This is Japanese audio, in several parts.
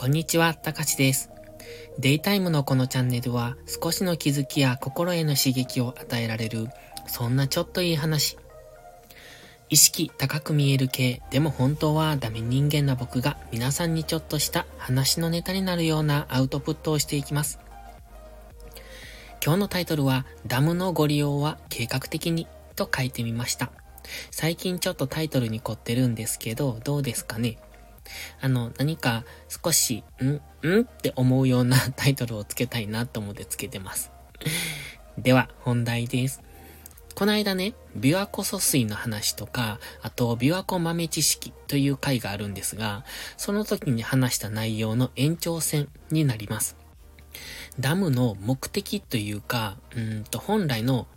こんにちは、たかしです。デイタイムのこのチャンネルは少しの気づきや心への刺激を与えられる、そんなちょっといい話。意識高く見える系、でも本当はダメ人間な僕が皆さんにちょっとした話のネタになるようなアウトプットをしていきます。今日のタイトルは、ダムのご利用は計画的にと書いてみました。最近ちょっとタイトルに凝ってるんですけど、どうですかね？あの、何か少し、んん？って思うような タイトルをつけたいなと思ってつけてます。では、本題です。この間ね、琵琶湖疎水の話とか、あと、琵琶湖豆知識という回があるんですが、その時に話した内容の延長線になります。ダムの目的というか、うんと、本来の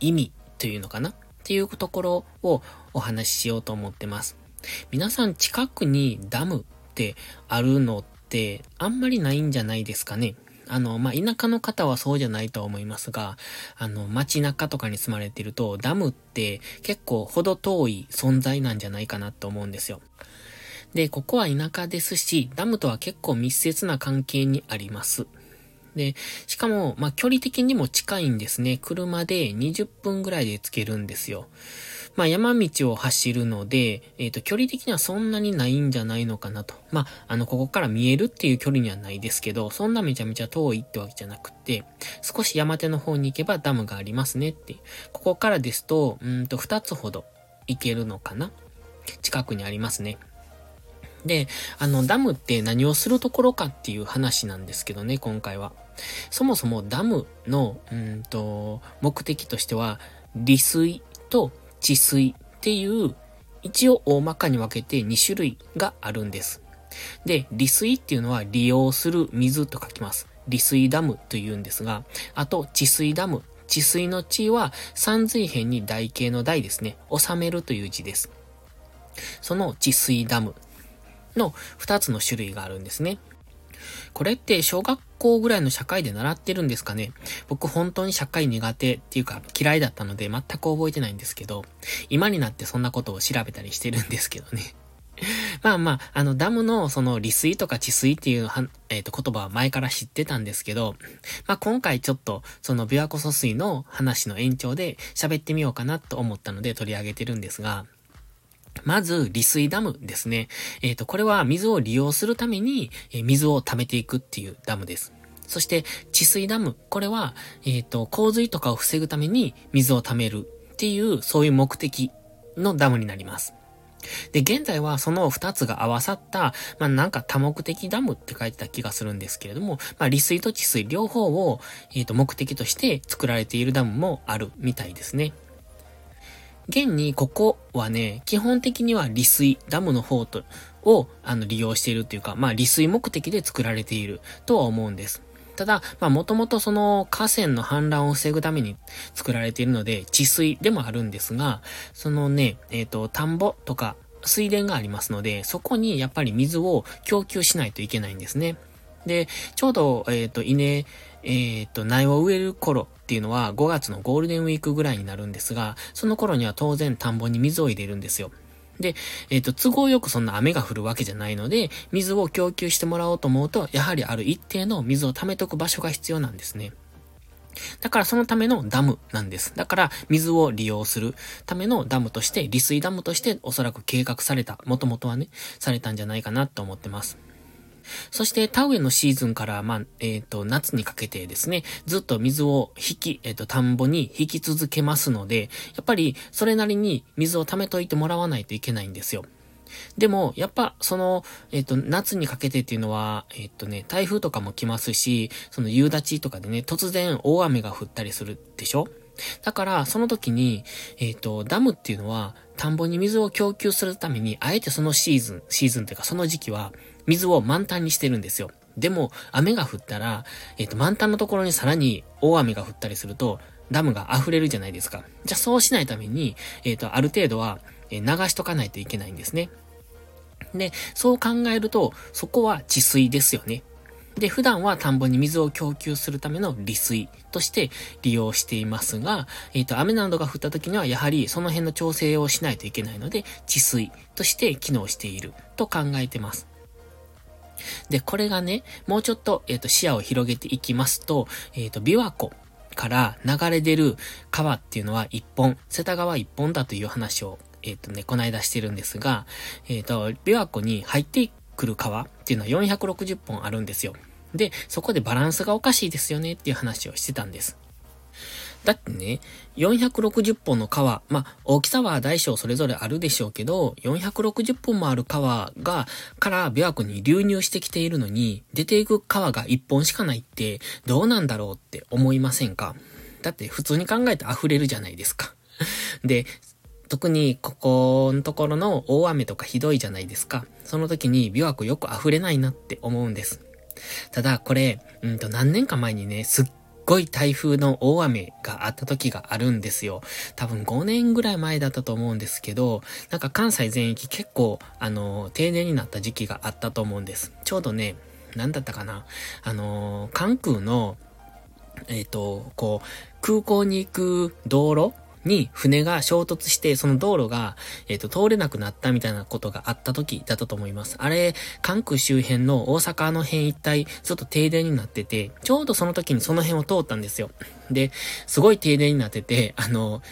意味というのかな？っていうところをお話ししようと思ってます。皆さん近くにダムってあるのってあんまりないんじゃないですかね。あの、まあ、田舎の方はそうじゃないと思いますが、あの、街中とかに住まれてると、ダムって結構ほど遠い存在なんじゃないかなと思うんですよ。で、ここは田舎ですし、ダムとは結構密接な関係にあります。で、しかも、まあ、距離的にも近いんですね。車で20分ぐらいで着けるんですよ。まあ、山道を走るので、えっ、ー、と、距離的にはそんなにないんじゃないのかなと。まあ、あの、ここから見えるっていう距離にはないですけど、そんなめちゃめちゃ遠いってわけじゃなくて、少し山手の方に行けばダムがありますねって。ここからですと、うんと、二つほど行けるのかな近くにありますね。で、あの、ダムって何をするところかっていう話なんですけどね、今回は。そもそもダムの、うんと、目的としては、利水と治水っていう、一応大まかに分けて2種類があるんです。で、利水っていうのは利用する水と書きます。利水ダムというんですが、あと治水ダム。治水の地は三髄辺に台形の台ですね。収めるという字です。その治水ダムの2つの種類があるんですね。これって小学校ぐらいの社会で習ってるんですかね？僕本当に社会苦手っていうか嫌いだったので全く覚えてないんですけど、今になってそんなことを調べたりしてるんですけどね。まあまあ、あの、ダムのその利水とか治水っていう、えっ、ー、と、言葉は前から知ってたんですけど、まあ今回ちょっと、その琵琶湖疎水の話の延長で喋ってみようかなと思ったので取り上げてるんですが、まず、利水ダムですね。えっ、ー、と、これは水を利用するために、えー、水を溜めていくっていうダムです。そして、治水ダム。これは、えっ、ー、と、洪水とかを防ぐために水を溜めるっていう、そういう目的のダムになります。で、現在はその二つが合わさった、まあ、なんか多目的ダムって書いてた気がするんですけれども、まあ、利水と治水両方を、えっ、ー、と、目的として作られているダムもあるみたいですね。現にここはね、基本的には利水、ダムの方と、を、あの、利用しているっていうか、まあ、利水目的で作られているとは思うんです。ただ、まあ、もともとその河川の氾濫を防ぐために作られているので、治水でもあるんですが、そのね、えっ、ー、と、田んぼとか水田がありますので、そこにやっぱり水を供給しないといけないんですね。で、ちょうど、えっ、ー、と、稲、えっ、と、苗を植える頃っていうのは5月のゴールデンウィークぐらいになるんですが、その頃には当然田んぼに水を入れるんですよ。で、えっ、ー、と、都合よくそんな雨が降るわけじゃないので、水を供給してもらおうと思うと、やはりある一定の水を溜めとく場所が必要なんですね。だからそのためのダムなんです。だから水を利用するためのダムとして、利水ダムとしておそらく計画された、もともとはね、されたんじゃないかなと思ってます。そして田植えのシーズンから、まあ、えっ、ー、と、夏にかけてですね、ずっと水を引き、えっ、ー、と、田んぼに引き続けますので、やっぱりそれなりに水を溜めといてもらわないといけないんですよ。でも、やっぱ、その、えっ、と、夏にかけてっていうのは、えっ、とね、台風とかも来ますし、その夕立とかでね、突然大雨が降ったりするでしょ？だから、その時に、えっ、と、ダムっていうのは、田んぼに水を供給するために、あえてそのシーズン、シーズンというかその時期は、水を満タンにしてるんですよ。でも、雨が降ったら、えっ、ー、と、満タンのところにさらに大雨が降ったりすると、ダムが溢れるじゃないですか。じゃあそうしないために、えっ、ー、と、ある程度は、え流しとかないといけないんですね。で、そう考えると、そこは治水ですよね。で、普段は田んぼに水を供給するための利水として利用していますが、えっ、ー、と、雨などが降った時にはやはりその辺の調整をしないといけないので、治水として機能していると考えてます。で、これがね、もうちょっと、えっ、ー、と、視野を広げていきますと、えっ、ー、と、琵琶湖から流れ出る川っていうのは一本、瀬田川一本だという話を、えっ、ー、とね、この間してるんですが、えっ、と、琵琶湖に入ってくる川っていうのは460本あるんですよ。で、そこでバランスがおかしいですよねっていう話をしてたんです。だってね、460本の川、まあ、大きさは大小それぞれあるでしょうけど、460本もある川が、から琵琶湖に流入してきているのに、出ていく川が1本しかないって、どうなんだろうって思いませんか？だって普通に考えて溢れるじゃないですか。で、特にここのところの大雨とかひどいじゃないですか。その時に琵琶湖よく溢れないなって思うんです。ただこれ、うんと何年か前にね、すっごい台風の大雨があった時があるんですよ。多分5年ぐらい前だったと思うんですけど、なんか関西全域結構、あの、停電になった時期があったと思うんです。ちょうどね、何だったかな。あの、関空の、えっ、ー、と、こう、空港に行く道路に船が衝突して、その道路が、えっ、ー、と、通れなくなったみたいなことがあった時だったと思います。あれ、関空周辺の大阪の辺一帯、ちょっと停電になってて、ちょうどその時にその辺を通ったんですよ。で、すごい停電になってて、あの、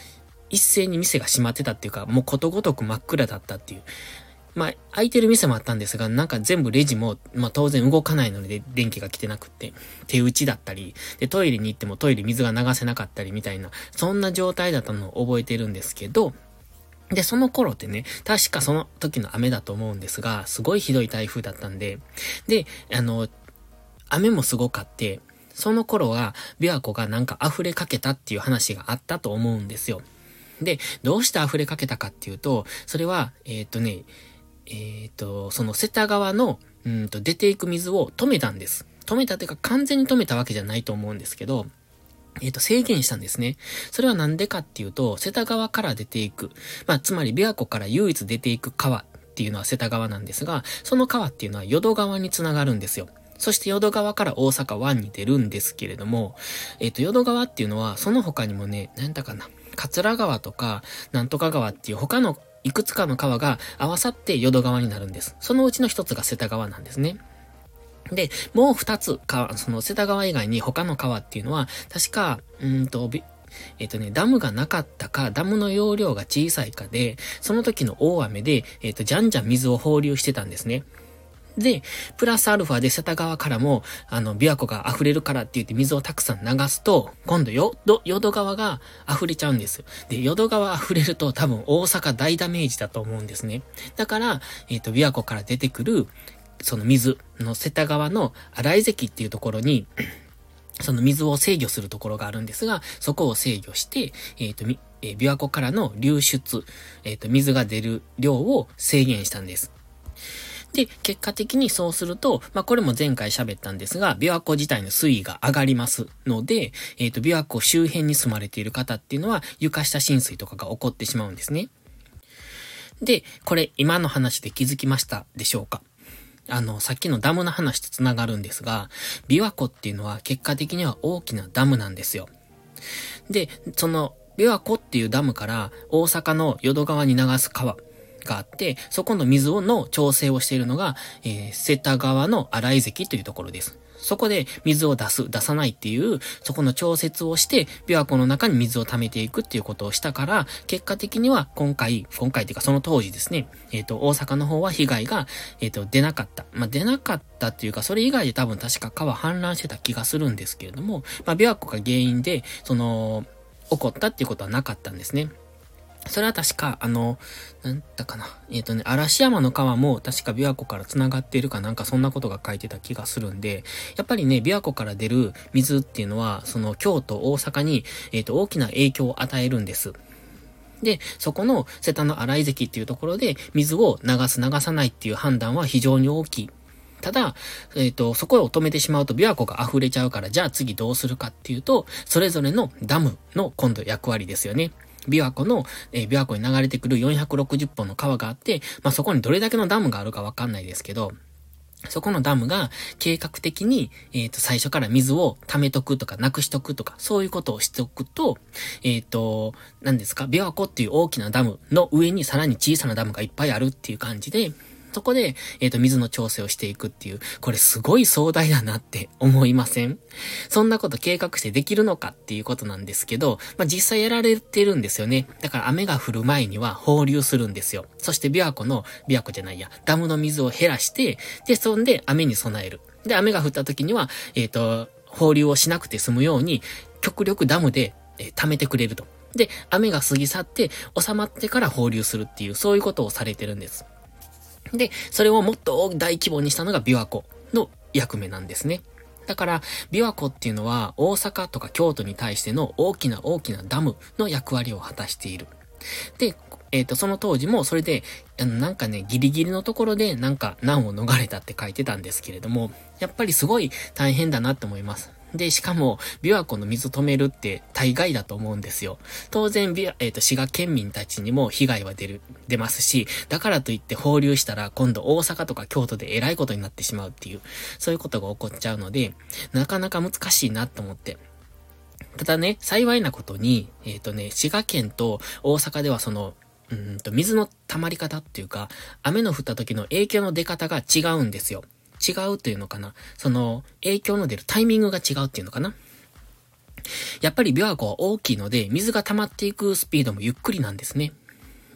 一斉に店が閉まってたっていうか、もうことごとく真っ暗だったっていう。まあ、空いてる店もあったんですが、なんか全部レジも、まあ当然動かないので電気が来てなくって、手打ちだったり、で、トイレに行ってもトイレ水が流せなかったりみたいな、そんな状態だったのを覚えてるんですけど、で、その頃ってね、確かその時の雨だと思うんですが、すごいひどい台風だったんで、で、あの、雨もすごかって、その頃は、琵琶湖がなんか溢れかけたっていう話があったと思うんですよ。で、どうして溢れかけたかっていうと、それは、えー、っとね、えっ、ー、と、その瀬田川の、うんと、出ていく水を止めたんです。止めたっていうか完全に止めたわけじゃないと思うんですけど、えっ、ー、と、制限したんですね。それはなんでかっていうと、瀬田川から出ていく。まあ、つまり、琵琶湖から唯一出ていく川っていうのは瀬田川なんですが、その川っていうのは淀川につながるんですよ。そして淀川から大阪湾に出るんですけれども、えっ、ー、と、淀川っていうのは、その他にもね、なんだかな、桂川とか、なんとか川っていう他のいくつかの川が合わさって淀川になるんです。そのうちの一つが瀬田川なんですね。で、もう二つ、か、その瀬田川以外に他の川っていうのは、確か、うんと、えっ、とね、ダムがなかったか、ダムの容量が小さいかで、その時の大雨で、えっ、と、じゃんじゃん水を放流してたんですね。で、プラスアルファで瀬田川からも、あの、琵琶湖が溢れるからって言って水をたくさん流すと、今度よ、ど、淀川が溢れちゃうんです。で、淀川溢れると多分大阪大ダメージだと思うんですね。だから、えっ、ー、と、琵琶湖から出てくる、その水の瀬田川の荒井関っていうところに、その水を制御するところがあるんですが、そこを制御して、えっ、ー、と、えー、琵琶湖からの流出、えっ、と、水が出る量を制限したんです。で、結果的にそうすると、まあ、これも前回喋ったんですが、琵琶湖自体の水位が上がりますので、えっ、ー、と、琵琶湖周辺に住まれている方っていうのは、床下浸水とかが起こってしまうんですね。で、これ今の話で気づきましたでしょうか？あの、さっきのダムの話と繋がるんですが、琵琶湖っていうのは結果的には大きなダムなんですよ。で、その、琵琶湖っていうダムから大阪の淀川に流す川、があって、そこの水をの調整をしているのが、えー、瀬田川の荒井関というところです。そこで水を出す、出さないっていう、そこの調節をして、琵琶湖の中に水を溜めていくっていうことをしたから、結果的には今回、今回っていうかその当時ですね、えっ、ー、と、大阪の方は被害が、えっ、ー、と、出なかった。まあ、出なかったっていうか、それ以外で多分確か川氾濫してた気がするんですけれども、まあ、琵琶湖が原因で、その、起こったっていうことはなかったんですね。それは確か、あの、なんだかな。えっ、ー、とね、嵐山の川も確か琵琶湖から繋がっているかなんかそんなことが書いてた気がするんで、やっぱりね、琵琶湖から出る水っていうのは、その京都、大阪に、えっ、ー、と、大きな影響を与えるんです。で、そこの瀬田の荒井関っていうところで、水を流す流さないっていう判断は非常に大きい。ただ、えっ、ー、と、そこを止めてしまうと琵琶湖が溢れちゃうから、じゃあ次どうするかっていうと、それぞれのダムの今度役割ですよね。琵琶湖の、えー、琵琶湖に流れてくる460本の川があって、まあ、そこにどれだけのダムがあるかわかんないですけど、そこのダムが計画的に、えっ、ー、と、最初から水を溜めとくとか、なくしとくとか、そういうことをしておくと、えっ、ー、と、何ですか、琵琶湖っていう大きなダムの上にさらに小さなダムがいっぱいあるっていう感じで、そこで、えっ、ー、と、水の調整をしていくっていう、これすごい壮大だなって 思いません？そんなこと計画してできるのかっていうことなんですけど、まあ、実際やられてるんですよね。だから雨が降る前には放流するんですよ。そして琵琶湖の、琵琶湖じゃないや、ダムの水を減らして、で、そんで雨に備える。で、雨が降った時には、えっ、ー、と、放流をしなくて済むように、極力ダムで、えー、溜めてくれると。で、雨が過ぎ去って収まってから放流するっていう、そういうことをされてるんです。で、それをもっと大規模にしたのが琵琶湖の役目なんですね。だから、琵琶湖っていうのは大阪とか京都に対しての大きな大きなダムの役割を果たしている。で、えっ、ー、と、その当時もそれで、あの、なんかね、ギリギリのところでなんか難を逃れたって書いてたんですけれども、やっぱりすごい大変だなって思います。で、しかも、琵琶湖の水止めるって大概だと思うんですよ。当然、琵琶、えっ、ー、と、滋賀県民たちにも被害は出る、出ますし、だからといって放流したら今度大阪とか京都で偉いことになってしまうっていう、そういうことが起こっちゃうので、なかなか難しいなと思って。ただね、幸いなことに、えっ、ー、とね、滋賀県と大阪ではその、うんと、水の溜まり方っていうか、雨の降った時の影響の出方が違うんですよ。違うというのかな？その、影響の出るタイミングが違うっていうのかな？やっぱり琵琶湖は大きいので、水が溜まっていくスピードもゆっくりなんですね。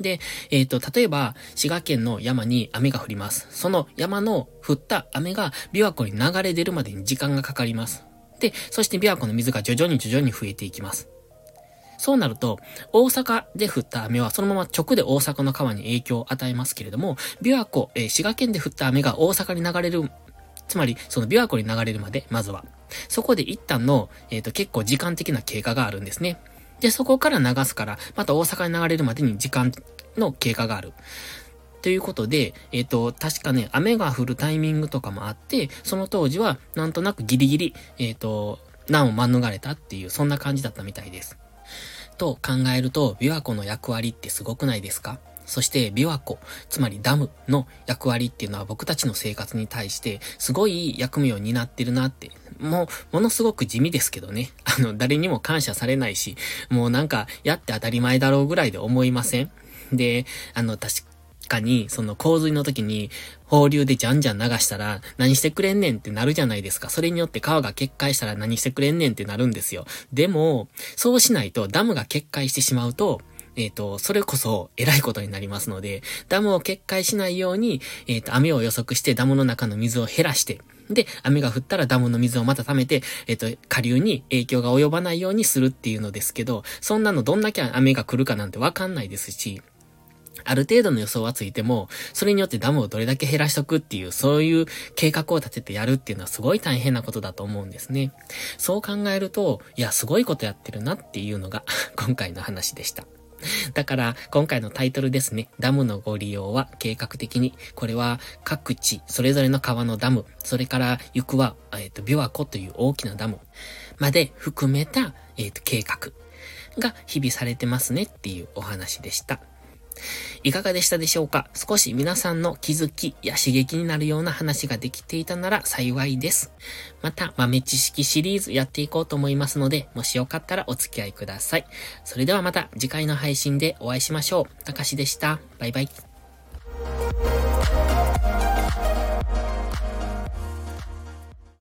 で、えっ、ー、と、例えば、滋賀県の山に雨が降ります。その山の降った雨が琵琶湖に流れ出るまでに時間がかかります。で、そして琵琶湖の水が徐々に徐々に増えていきます。そうなると、大阪で降った雨はそのまま直で大阪の川に影響を与えますけれども、琵琶湖、えー、滋賀県で降った雨が大阪に流れる、つまり、その琵琶湖に流れるまで、まずは。そこで一旦の、えっ、ー、と、結構時間的な経過があるんですね。で、そこから流すから、また大阪に流れるまでに時間の経過がある。ということで、えっ、ー、と、確かね、雨が降るタイミングとかもあって、その当時は、なんとなくギリギリ、えっ、ー、と、難を免れたっていう、そんな感じだったみたいです。と考えると、琵琶湖の役割ってすごくないですか？そして琵琶湖、つまりダムの役割っていうのは僕たちの生活に対してすごい役目を担ってるなって、もうものすごく地味ですけどね。あの、誰にも感謝されないし、もうなんかやって当たり前だろうぐらいで思いません？で、あの、確かに、その洪水の時に放流でじゃんじゃん流したら何してくれんねんってなるじゃないですか。それによって川が決壊したら何してくれんねんってなるんですよ。でも、そうしないとダムが決壊してしまうと、えっ、ー、と、それこそ偉いことになりますので、ダムを決壊しないように、えっ、ー、と、雨を予測してダムの中の水を減らして、で、雨が降ったらダムの水をまた溜めて、えっ、ー、と、下流に影響が及ばないようにするっていうのですけど、そんなのどんだけ雨が来るかなんてわかんないですし、ある程度の予想はついても、それによってダムをどれだけ減らしとくっていう、そういう計画を立ててやるっていうのはすごい大変なことだと思うんですね。そう考えると、いや、すごいことやってるなっていうのが 今回の話でした。だから、今回のタイトルですね。ダムのご利用は計画的に。これは各地、それぞれの川のダム、それから行くは、えっ、ー、と、琵琶湖という大きなダムまで含めた、えっ、ー、と、計画が日々されてますねっていうお話でした。いかがでしたでしょうか？少し皆さんの気づきや刺激になるような話ができていたなら幸いです。また、豆知識シリーズやっていこうと思いますので、もしよかったらお付き合いください。それではまた次回の配信でお会いしましょう。たかしでした。バイバイ。